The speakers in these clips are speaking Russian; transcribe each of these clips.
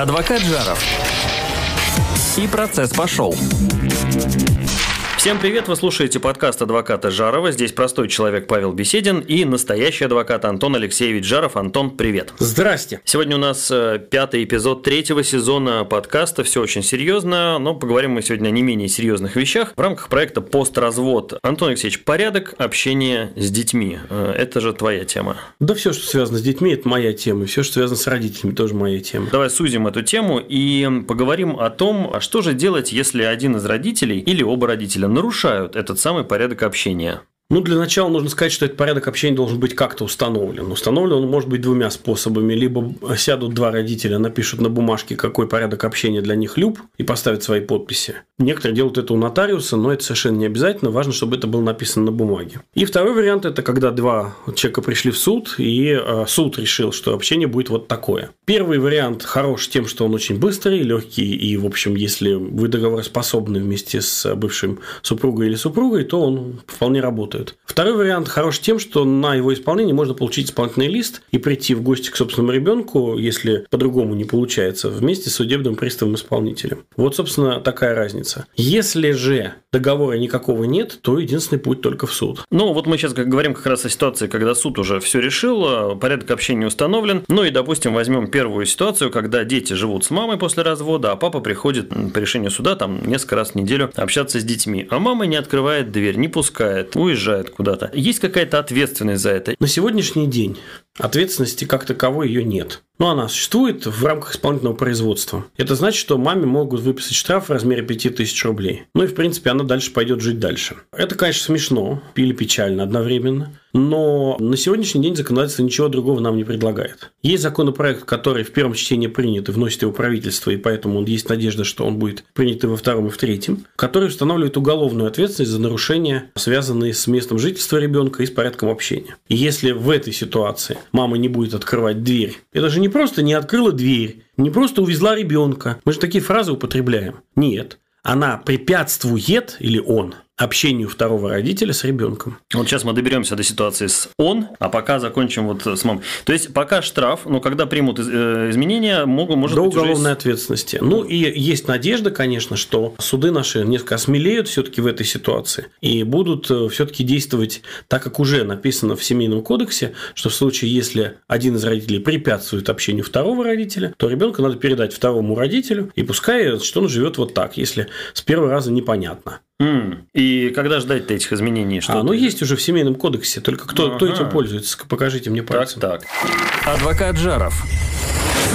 Адвокат Жаров. И процесс пошел. Всем привет, вы слушаете подкаст адвоката Жарова. Здесь простой человек Павел Беседин и настоящий адвокат Антон Алексеевич Жаров. Антон, привет. Здрасте. Сегодня у нас э, пятый эпизод третьего сезона подкаста. Все очень серьезно, но поговорим мы сегодня о не менее серьезных вещах в рамках проекта «Постразвод». Антон Алексеевич, порядок общения с детьми. Э, это же твоя тема. Да все, что связано с детьми, это моя тема. Все, что связано с родителями, тоже моя тема. Давай сузим эту тему и поговорим о том, а что же делать, если один из родителей или оба родителя нарушают этот самый порядок общения. Ну, для начала нужно сказать, что этот порядок общения должен быть как-то установлен. Установлен он может быть двумя способами. Либо сядут два родителя, напишут на бумажке, какой порядок общения для них люб, и поставят свои подписи. Некоторые делают это у нотариуса, но это совершенно не обязательно. Важно, чтобы это было написано на бумаге. И второй вариант – это когда два человека пришли в суд, и э, суд решил, что общение будет вот такое. Первый вариант хорош тем, что он очень быстрый, легкий, и, в общем, если вы договороспособны вместе с бывшим супругой или супругой, то он вполне работает работают. Второй вариант хорош тем, что на его исполнение можно получить исполнительный лист и прийти в гости к собственному ребенку, если по-другому не получается, вместе с судебным приставом исполнителем. Вот, собственно, такая разница. Если же договора никакого нет, то единственный путь только в суд. Ну, вот мы сейчас как говорим как раз о ситуации, когда суд уже все решил, а порядок общения установлен. Ну и, допустим, возьмем первую ситуацию, когда дети живут с мамой после развода, а папа приходит по решению суда там несколько раз в неделю общаться с детьми, а мама не открывает дверь, не пускает, уезжает уезжает куда-то. Есть какая-то ответственность за это? На сегодняшний день ответственности как таковой ее нет. Но она существует в рамках исполнительного производства. Это значит, что маме могут выписать штраф в размере 5000 рублей. Ну и, в принципе, она дальше пойдет жить дальше. Это, конечно, смешно или печально одновременно. Но на сегодняшний день законодательство ничего другого нам не предлагает. Есть законопроект, который в первом чтении принят и вносит его правительство, и поэтому есть надежда, что он будет принят и во втором, и в третьем, который устанавливает уголовную ответственность за нарушения, связанные с местом жительства ребенка и с порядком общения. И если в этой ситуации мама не будет открывать дверь, это же не просто не открыла дверь, не просто увезла ребенка. Мы же такие фразы употребляем. Нет. Она препятствует, или он, общению второго родителя с ребенком. Вот сейчас мы доберемся до ситуации с он, а пока закончим вот с мамой. То есть пока штраф, но когда примут э, изменения, могут может до быть уголовной уже... ответственности. Ну и есть надежда, конечно, что суды наши несколько осмелеют все-таки в этой ситуации и будут э, все-таки действовать так, как уже написано в семейном кодексе, что в случае, если один из родителей препятствует общению второго родителя, то ребенка надо передать второму родителю, и пускай что он живет вот так, если с первого раза непонятно. Mm. И когда ждать этих изменений? Что а, ну есть уже в семейном кодексе, только кто, ага. кто этим пользуется? Покажите мне пальцем. Так, так. Адвокат Жаров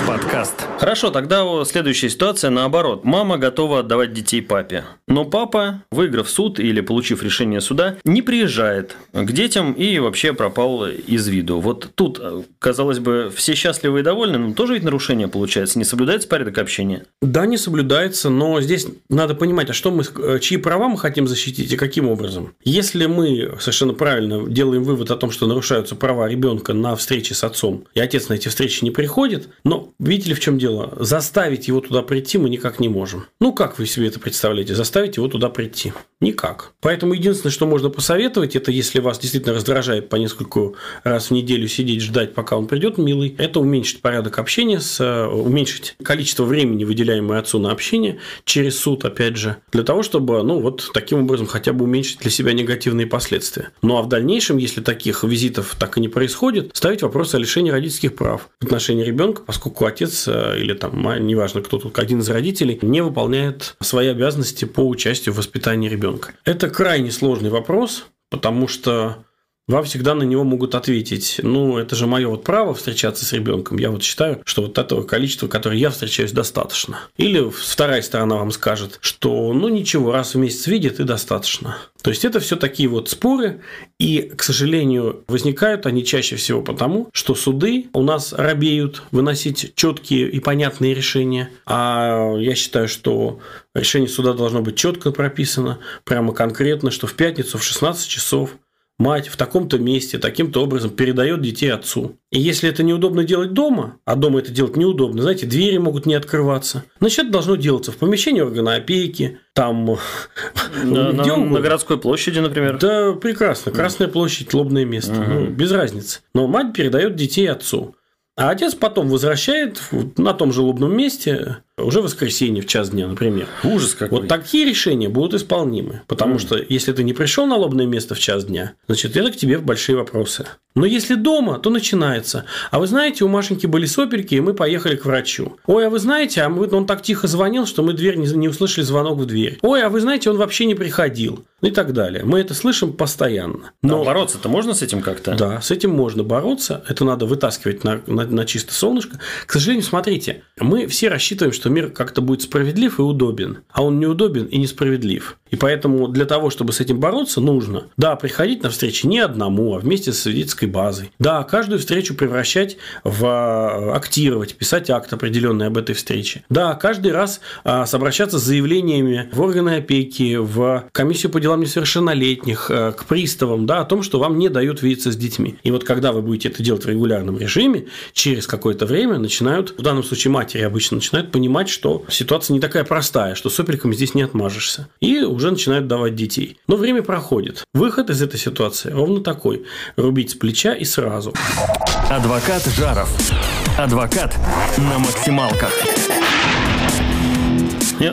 подкаст. Хорошо, тогда следующая ситуация наоборот. Мама готова отдавать детей папе. Но папа, выиграв суд или получив решение суда, не приезжает к детям и вообще пропал из виду. Вот тут, казалось бы, все счастливы и довольны, но тоже ведь нарушение получается. Не соблюдается порядок общения? Да, не соблюдается, но здесь надо понимать, а что мы, чьи права мы хотим защитить и каким образом. Если мы совершенно правильно делаем вывод о том, что нарушаются права ребенка на встрече с отцом, и отец на эти встречи не приходит, но Видите ли, в чем дело? Заставить его туда прийти мы никак не можем. Ну, как вы себе это представляете? Заставить его туда прийти? Никак. Поэтому единственное, что можно посоветовать, это если вас действительно раздражает по несколько раз в неделю сидеть, ждать, пока он придет, милый, это уменьшить порядок общения, с, э, уменьшить количество времени, выделяемое отцу на общение через суд, опять же, для того, чтобы, ну, вот таким образом хотя бы уменьшить для себя негативные последствия. Ну, а в дальнейшем, если таких визитов так и не происходит, ставить вопрос о лишении родительских прав в отношении ребенка, поскольку отец э, или там, неважно, кто тут, один из родителей, не выполняет свои обязанности по участию в воспитании ребенка. Это крайне сложный вопрос, потому что вам всегда на него могут ответить, ну, это же мое вот право встречаться с ребенком. Я вот считаю, что вот этого количества, которое я встречаюсь, достаточно. Или вторая сторона вам скажет, что ну ничего, раз в месяц видит и достаточно. То есть это все такие вот споры, и, к сожалению, возникают они чаще всего потому, что суды у нас робеют выносить четкие и понятные решения. А я считаю, что решение суда должно быть четко прописано, прямо конкретно, что в пятницу в 16 часов мать в таком-то месте таким-то образом передает детей отцу. И если это неудобно делать дома, а дома это делать неудобно, знаете, двери могут не открываться, значит, это должно делаться в помещении органа опеки, там... На, на, на городской площади, например. Да, прекрасно. Красная площадь, лобное место. Угу. Ну, без разницы. Но мать передает детей отцу. А отец потом возвращает на том же лобном месте уже в воскресенье в час дня, например. Ужас какой. Вот такие решения будут исполнимы. Потому mm. что если ты не пришел на лобное место в час дня, значит, это к тебе большие вопросы. Но если дома, то начинается. А вы знаете, у Машеньки были сопельки, и мы поехали к врачу. Ой, а вы знаете, а мы, он так тихо звонил, что мы дверь не, не услышали звонок в дверь. Ой, а вы знаете, он вообще не приходил. Ну и так далее. Мы это слышим постоянно. Но а бороться-то можно с этим как-то? Да, с этим можно бороться. Это надо вытаскивать на, на, на чисто солнышко. К сожалению, смотрите, мы все рассчитываем, что мир как-то будет справедлив и удобен. А он неудобен и несправедлив. И поэтому для того, чтобы с этим бороться, нужно, да, приходить на встречи не одному, а вместе с свидетельской базой. Да, каждую встречу превращать в а, актировать, писать акт определенный об этой встрече. Да, каждый раз а, обращаться с заявлениями в органы опеки, в комиссию по делам несовершеннолетних, а, к приставам, да, о том, что вам не дают видеться с детьми. И вот когда вы будете это делать в регулярном режиме, через какое-то время начинают, в данном случае матери обычно начинают понимать, что ситуация не такая простая, что сопельками здесь не отмажешься. И уже начинают давать детей. Но время проходит. Выход из этой ситуации ровно такой. Рубить с плеча и сразу. Адвокат Жаров. Адвокат на максималках.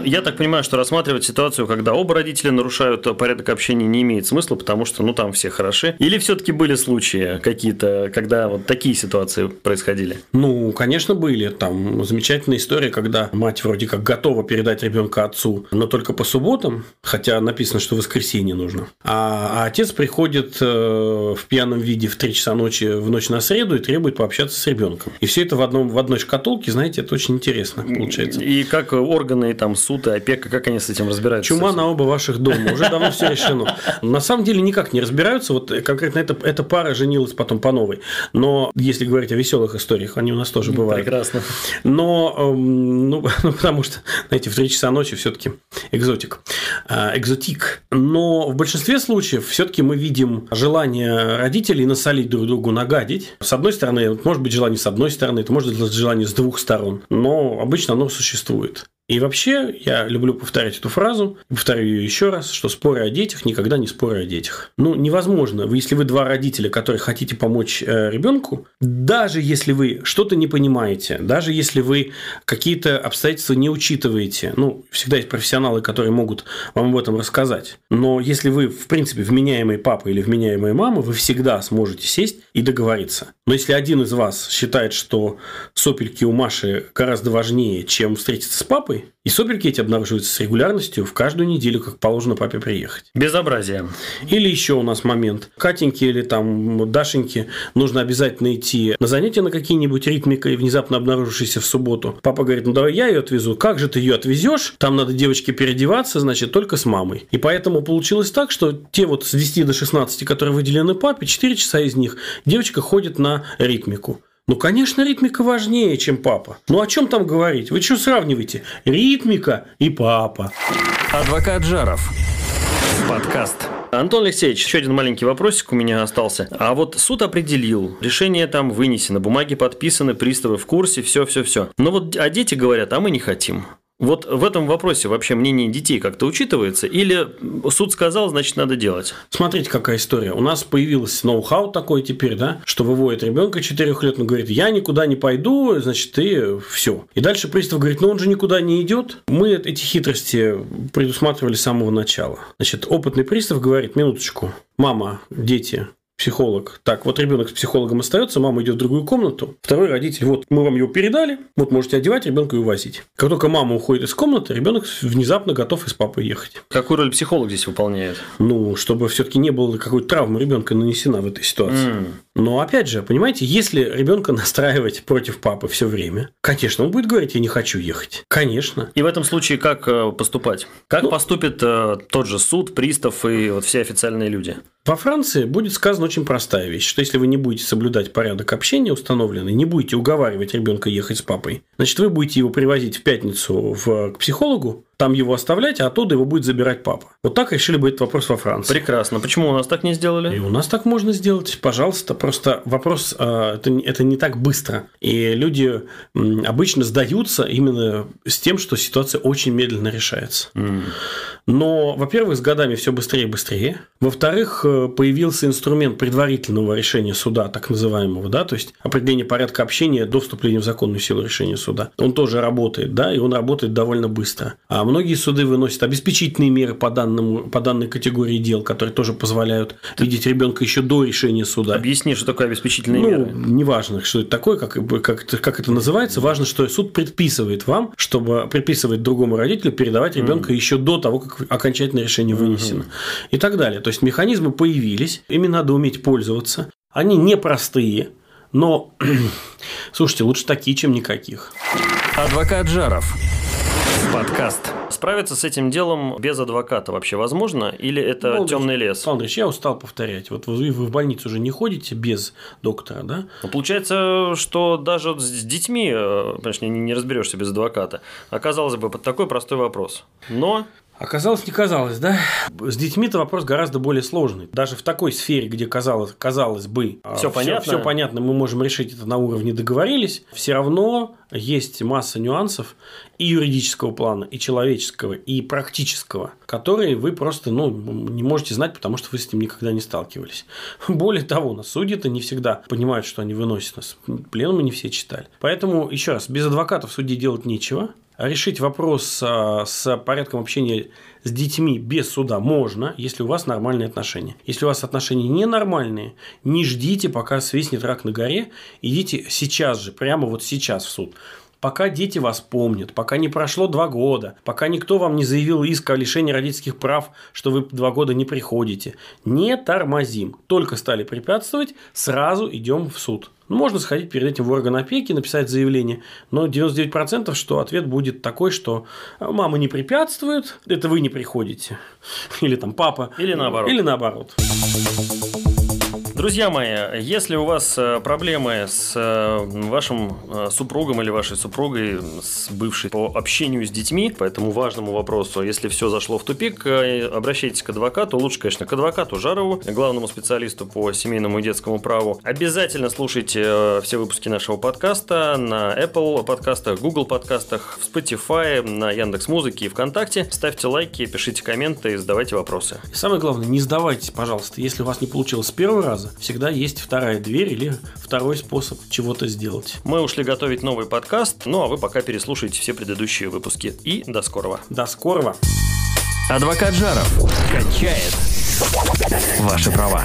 Я так понимаю, что рассматривать ситуацию, когда оба родителя нарушают порядок общения, не имеет смысла, потому что, ну, там все хороши. Или все-таки были случаи какие-то, когда вот такие ситуации происходили? Ну, конечно, были. Там замечательная история, когда мать вроде как готова передать ребенка отцу, но только по субботам, хотя написано, что в воскресенье нужно. А, а отец приходит э, в пьяном виде в 3 часа ночи в ночь на среду и требует пообщаться с ребенком. И все это в, одном, в одной шкатулке, знаете, это очень интересно получается. И как органы там суд и опека, как они с этим разбираются? Чума на оба ваших дома, уже давно все решено. На самом деле никак не разбираются, вот конкретно эта, эта пара женилась потом по новой. Но если говорить о веселых историях, они у нас тоже бывают. Прекрасно. Но, эм, ну, ну потому что, знаете, в 3 часа ночи все-таки экзотик, а, экзотик. Но в большинстве случаев все-таки мы видим желание родителей насолить друг другу, нагадить. С одной стороны, может быть желание с одной стороны, это может быть желание с двух сторон, но обычно оно существует. И вообще, я люблю повторять эту фразу, повторю ее еще раз, что споры о детях никогда не споры о детях. Ну, невозможно, если вы два родителя, которые хотите помочь э, ребенку, даже если вы что-то не понимаете, даже если вы какие-то обстоятельства не учитываете, ну, всегда есть профессионалы, которые могут вам об этом рассказать, но если вы, в принципе, вменяемый папа или вменяемая мама, вы всегда сможете сесть и договориться. Но если один из вас считает, что сопельки у Маши гораздо важнее, чем встретиться с папой, и сопельки эти обнаруживаются с регулярностью в каждую неделю, как положено папе приехать. Безобразие. Или еще у нас момент. Катеньке или там Дашеньке нужно обязательно идти на занятия на какие-нибудь ритмикой, внезапно обнаружившиеся в субботу. Папа говорит, ну давай я ее отвезу. Как же ты ее отвезешь? Там надо девочке переодеваться, значит, только с мамой. И поэтому получилось так, что те вот с 10 до 16, которые выделены папе, 4 часа из них девочка ходит на ритмику. Ну, конечно, ритмика важнее, чем папа. Ну, о чем там говорить? Вы что сравниваете? Ритмика и папа. Адвокат Жаров. Подкаст. Антон Алексеевич, еще один маленький вопросик у меня остался. А вот суд определил, решение там вынесено, бумаги подписаны, приставы в курсе, все-все-все. Но вот а дети говорят, а мы не хотим. Вот в этом вопросе вообще мнение детей как-то учитывается? Или суд сказал, значит, надо делать? Смотрите, какая история. У нас появился ноу-хау такой теперь, да, что выводит ребенка 4 лет, он говорит, я никуда не пойду, значит, ты все. И дальше пристав говорит, ну он же никуда не идет. Мы эти хитрости предусматривали с самого начала. Значит, опытный пристав говорит, минуточку, мама, дети, психолог. Так, вот ребенок с психологом остается, мама идет в другую комнату. Второй родитель, вот мы вам его передали, вот можете одевать ребенка и увозить. Как только мама уходит из комнаты, ребенок внезапно готов из папы ехать. Какую роль психолог здесь выполняет? Ну, чтобы все-таки не было какой-то травмы ребенка нанесена в этой ситуации. Mm. Но опять же, понимаете, если ребенка настраивать против папы все время, конечно, он будет говорить, я не хочу ехать. Конечно. И в этом случае как э, поступать? Как ну, поступит э, тот же суд, пристав и вот все официальные люди? Во Франции будет сказана очень простая вещь, что если вы не будете соблюдать порядок общения установленный, не будете уговаривать ребенка ехать с папой, значит, вы будете его привозить в пятницу в, к психологу, там его оставлять, а оттуда его будет забирать папа. Вот так решили бы этот вопрос во Франции. Прекрасно. Почему у нас так не сделали? И у нас так можно сделать, пожалуйста. Просто вопрос э, это, это не так быстро. И люди обычно сдаются именно с тем, что ситуация очень медленно решается. Mm. Но, во-первых, с годами все быстрее и быстрее. Во-вторых, э, появился инструмент предварительного решения суда, так называемого, да, то есть определение порядка общения до вступления в законную силу решения суда. Он тоже работает, да, и он работает довольно быстро. А многие суды выносят обеспечительные меры по, данному, по данной категории дел, которые тоже позволяют видеть ребенка еще до решения суда. Объясни, что такое обеспечительные ну, меры. Неважно, что это такое, как, как, как это называется. Важно, что суд предписывает вам, чтобы предписывать другому родителю передавать ребенка mm. еще до того, как окончательное решение вынесено. Mm-hmm. И так далее. То есть механизмы появились, ими надо уметь пользоваться. Они непростые, но слушайте, лучше такие, чем никаких. Адвокат Жаров. Подкаст. Справиться с этим делом без адвоката вообще возможно? Или это ну, темный лес? Андреевич, я устал повторять. Вот вы, вы в больницу уже не ходите без доктора, да? Ну, получается, что даже с детьми, э, конечно, не разберешься без адвоката. Оказалось бы, под такой простой вопрос. Но Оказалось, не казалось, да? С детьми-то вопрос гораздо более сложный. Даже в такой сфере, где казалось, казалось бы, все, понятно. все понятно, мы можем решить это на уровне договорились, все равно есть масса нюансов и юридического плана, и человеческого, и практического, которые вы просто ну, не можете знать, потому что вы с ним никогда не сталкивались. Более того, на суде-то не всегда понимают, что они выносят нас. Пленумы не все читали. Поэтому, еще раз, без адвокатов в суде делать нечего решить вопрос а, с порядком общения с детьми без суда можно, если у вас нормальные отношения. Если у вас отношения ненормальные, не ждите, пока свистнет рак на горе, идите сейчас же, прямо вот сейчас в суд пока дети вас помнят, пока не прошло два года, пока никто вам не заявил иск о лишении родительских прав, что вы два года не приходите. Не тормозим. Только стали препятствовать, сразу идем в суд. Ну, можно сходить перед этим в орган опеки, написать заявление, но 99% что ответ будет такой, что мама не препятствует, это вы не приходите. Или там папа. Или наоборот. Или наоборот. Друзья мои, если у вас э, проблемы с э, вашим э, супругом или вашей супругой, с бывшей по общению с детьми, по этому важному вопросу, если все зашло в тупик, обращайтесь к адвокату, лучше, конечно, к адвокату Жарову, главному специалисту по семейному и детскому праву. Обязательно слушайте все выпуски нашего подкаста на Apple подкастах, Google подкастах, в Spotify, на Яндекс Музыке и ВКонтакте. Ставьте лайки, пишите комменты задавайте вопросы. И самое главное, не сдавайтесь, пожалуйста, если у вас не получилось с первого раза. Всегда есть вторая дверь или второй способ чего-то сделать. Мы ушли готовить новый подкаст, ну а вы пока переслушайте все предыдущие выпуски. И до скорого. До скорого. Адвокат Жаров качает ваши права.